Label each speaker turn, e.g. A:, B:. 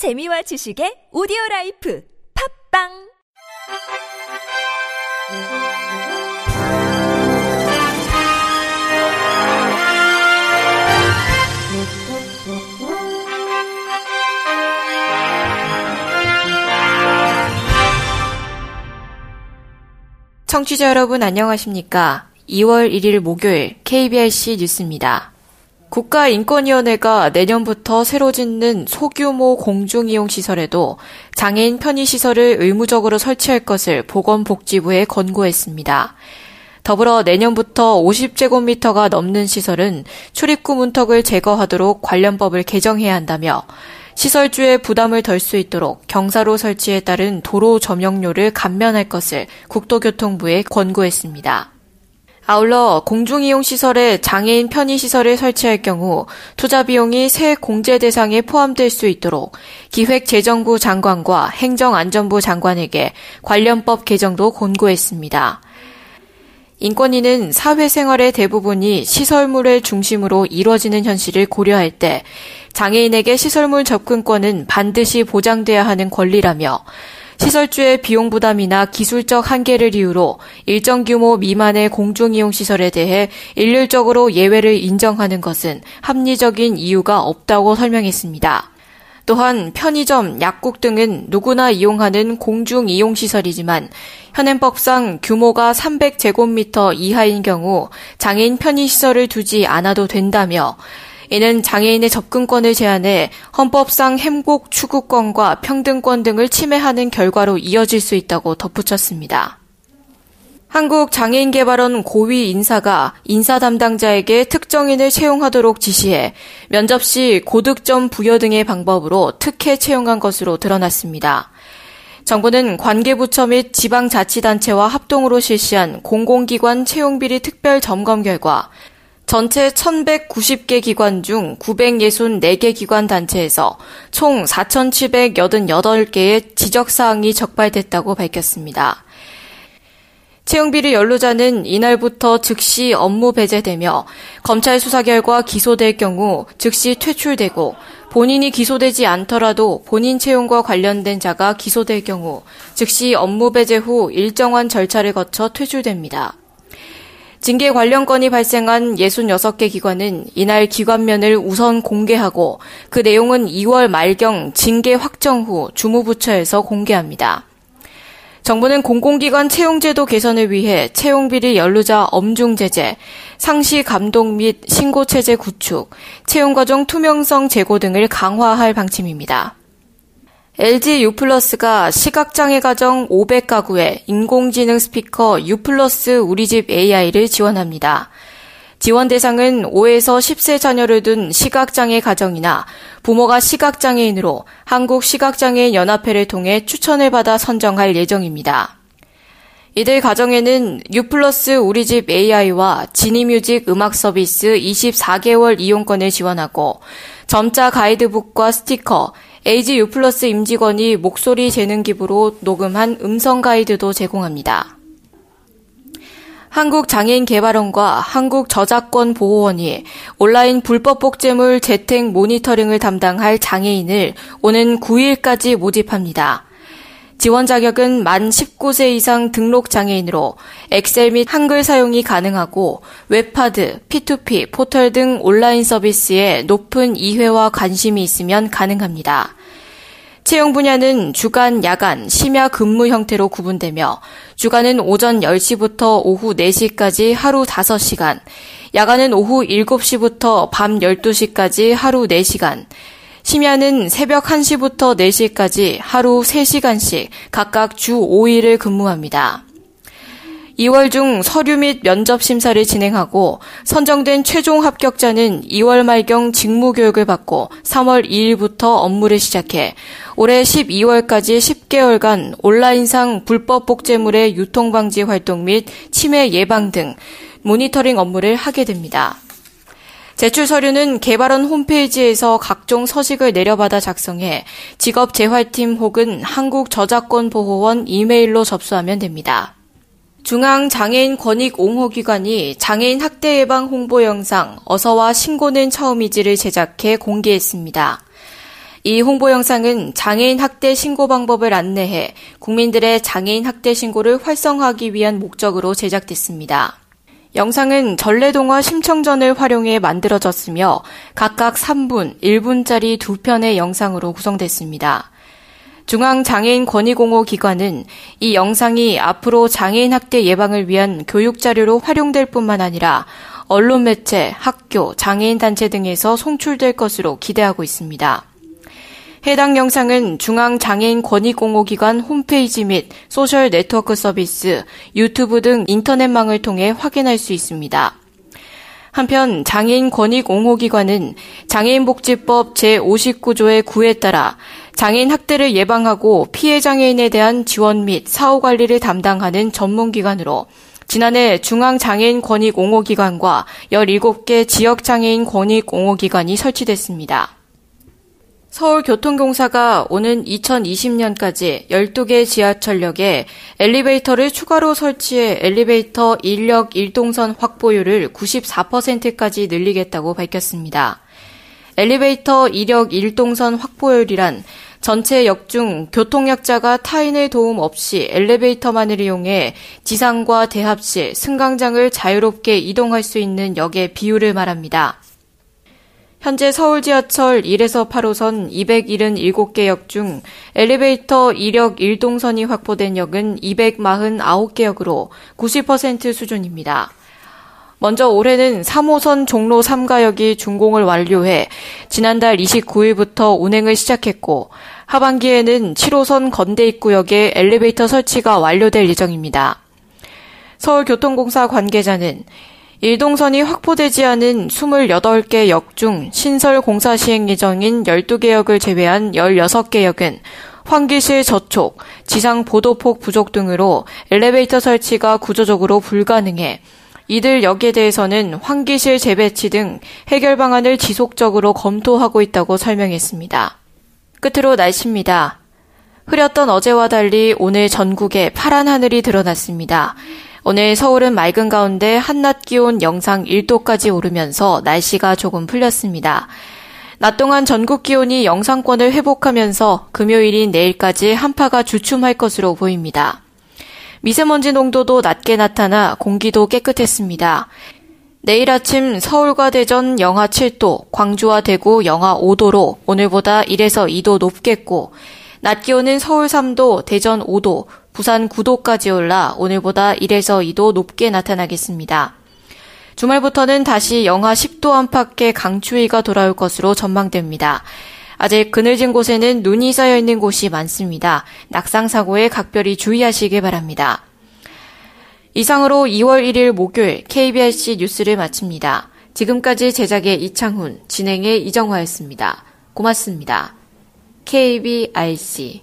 A: 재미와 지식의 오디오 라이프 팝빵
B: 청취자 여러분 안녕하십니까? 2월 1일 목요일 KBRC 뉴스입니다. 국가인권위원회가 내년부터 새로 짓는 소규모 공중이용시설에도 장애인 편의시설을 의무적으로 설치할 것을 보건복지부에 권고했습니다. 더불어 내년부터 50제곱미터가 넘는 시설은 출입구 문턱을 제거하도록 관련법을 개정해야 한다며 시설주의 부담을 덜 수 있도록 경사로 설치에 따른 도로 점용료를 감면할 것을 국토교통부에 권고했습니다. 아울러 공중이용 시설에 장애인 편의 시설을 설치할 경우 투자 비용이 새 공제 대상에 포함될 수 있도록 기획재정부 장관과 행정안전부 장관에게 관련법 개정도 권고했습니다. 인권위는 사회생활의 대부분이 시설물의 중심으로 이루어지는 현실을 고려할 때 장애인에게 시설물 접근권은 반드시 보장돼야 하는 권리라며 시설주의 비용 부담이나 기술적 한계를 이유로 일정 규모 미만의 공중이용 시설에 대해 일률적으로 예외를 인정하는 것은 합리적인 이유가 없다고 설명했습니다. 또한 편의점, 약국 등은 누구나 이용하는 공중 이용 시설이지만 현행법상 규모가 300제곱미터 이하인 경우 장애인 편의 시설을 두지 않아도 된다며 이는 장애인의 접근권을 제한해 헌법상 행복 추구권과 평등권 등을 침해하는 결과로 이어질 수 있다고 덧붙였습니다. 한국장애인개발원 고위 인사가 인사 담당자에게 특정인을 채용하도록 지시해 면접 시 고득점 부여 등의 방법으로 특혜 채용한 것으로 드러났습니다. 정부는 관계부처 및 지방자치단체와 합동으로 실시한 공공기관 채용비리 특별 점검 결과 전체 1190개 기관 중 964개 기관 단체에서 총 4788개의 지적사항이 적발됐다고 밝혔습니다. 채용비리 연루자는 이날부터 즉시 업무 배제되며 검찰 수사 결과 기소될 경우 즉시 퇴출되고 본인이 기소되지 않더라도 본인 채용과 관련된 자가 기소될 경우 즉시 업무 배제 후 일정한 절차를 거쳐 퇴출됩니다. 징계 관련 건이 발생한 66개 기관은 이날 기관면을 우선 공개하고 그 내용은 2월 말경 징계 확정 후 주무부처에서 공개합니다. 정부는 공공기관 채용제도 개선을 위해 채용비리 연루자 엄중 제재, 상시 감독 및 신고 체제 구축, 채용과정 투명성 제고 등을 강화할 방침입니다. LG U+가 시각장애 가정 500가구에 인공지능 스피커 U+ 우리집 AI를 지원합니다. 지원 대상은 5에서 10세 자녀를 둔 시각장애 가정이나 부모가 시각장애인으로 한국시각장애인 연합회를 통해 추천을 받아 선정할 예정입니다. 이들 가정에는 U 우리집 AI와 지니뮤직 음악 서비스 24개월 이용권을 지원하고 점자 가이드북과 스티커, AG U 플러스 임직원이 목소리 재능 기부로 녹음한 음성 가이드도 제공합니다. 한국장애인개발원과 한국저작권보호원이 온라인 불법 복제물 재택 모니터링을 담당할 장애인을 오는 9일까지 모집합니다. 지원 자격은 만 19세 이상 등록 장애인으로 엑셀 및 한글 사용이 가능하고 웹하드, P2P, 포털 등 온라인 서비스에 높은 이해와 관심이 있으면 가능합니다. 채용 분야는 주간, 야간, 심야 근무 형태로 구분되며 주간은 오전 10시부터 오후 4시까지 하루 5시간, 야간은 오후 7시부터 밤 12시까지 하루 4시간, 심야는 새벽 1시부터 4시까지 하루 3시간씩 각각 주 5일을 근무합니다. 2월 중 서류 및 면접 심사를 진행하고 선정된 최종 합격자는 2월 말경 직무 교육을 받고 3월 2일부터 업무를 시작해 올해 12월까지 10개월간 온라인상 불법 복제물의 유통 방지 활동 및 침해 예방 등 모니터링 업무를 하게 됩니다. 제출 서류는 개발원 홈페이지에서 각종 서식을 내려받아 작성해 직업재활팀 혹은 한국저작권보호원 이메일로 접수하면 됩니다. 중앙장애인 권익 옹호기관이 장애인 학대 예방 홍보 영상 어서와 신고는 처음이지를 제작해 공개했습니다. 이 홍보 영상은 장애인 학대 신고 방법을 안내해 국민들의 장애인 학대 신고를 활성화하기 위한 목적으로 제작됐습니다. 영상은 전래동화 심청전을 활용해 만들어졌으며 각각 3분, 1분짜리 두 편의 영상으로 구성됐습니다. 중앙장애인 권익옹호 기관은 이 영상이 앞으로 장애인 학대 예방을 위한 교육 자료로 활용될 뿐만 아니라 언론 매체, 학교, 장애인 단체 등에서 송출될 것으로 기대하고 있습니다. 해당 영상은 중앙장애인 권익옹호기관 홈페이지 및 소셜 네트워크 서비스, 유튜브 등 인터넷망을 통해 확인할 수 있습니다. 한편 장애인 권익 옹호기관은 장애인복지법 제59조의 9에 따라 장애인 학대를 예방하고 피해 장애인에 대한 지원 및 사후 관리를 담당하는 전문기관으로 지난해 중앙장애인 권익 옹호기관과 17개 지역장애인 권익 옹호기관이 설치됐습니다. 서울교통공사가 오는 2020년까지 12개 지하철역에 엘리베이터를 추가로 설치해 엘리베이터 인력 일동선 확보율을 94%까지 늘리겠다고 밝혔습니다. 엘리베이터 이력 일동선 확보율이란 전체 역 중 교통약자가 타인의 도움 없이 엘리베이터만을 이용해 지상과 대합실, 승강장을 자유롭게 이동할 수 있는 역의 비율을 말합니다. 현재 서울 지하철 1에서 8호선 277개 역 중 엘리베이터 이력 1동선이 확보된 역은 249개 역으로 90% 수준입니다. 먼저 올해는 3호선 종로 3가역이 준공을 완료해 지난달 29일부터 운행을 시작했고 하반기에는 7호선 건대 입구역에 엘리베이터 설치가 완료될 예정입니다. 서울교통공사 관계자는 일동선이 확보되지 않은 28개 역 중 신설 공사 시행 예정인 12개 역을 제외한 16개 역은 환기실 저촉, 지상 보도폭 부족 등으로 엘리베이터 설치가 구조적으로 불가능해 이들 역에 대해서는 환기실 재배치 등 해결 방안을 지속적으로 검토하고 있다고 설명했습니다. 끝으로 날씨입니다. 흐렸던 어제와 달리 오늘 전국에 파란 하늘이 드러났습니다. 오늘 서울은 맑은 가운데 한낮 기온 영상 1도까지 오르면서 날씨가 조금 풀렸습니다. 낮 동안 전국 기온이 영상권을 회복하면서 금요일인 내일까지 한파가 주춤할 것으로 보입니다. 미세먼지 농도도 낮게 나타나 공기도 깨끗했습니다. 내일 아침 서울과 대전 영하 7도, 광주와 대구 영하 5도로 오늘보다 1에서 2도 높겠고, 낮 기온은 서울 3도, 대전 5도, 부산 9도까지 올라 오늘보다 1에서 2도 높게 나타나겠습니다. 주말부터는 다시 영하 10도 안팎의 강추위가 돌아올 것으로 전망됩니다. 아직 그늘진 곳에는 눈이 쌓여 있는 곳이 많습니다. 낙상 사고에 각별히 주의하시기 바랍니다. 이상으로 2월 1일 목요일 KBRC 뉴스를 마칩니다. 지금까지 제작의 이창훈, 진행의 이정화였습니다. 고맙습니다. KBRC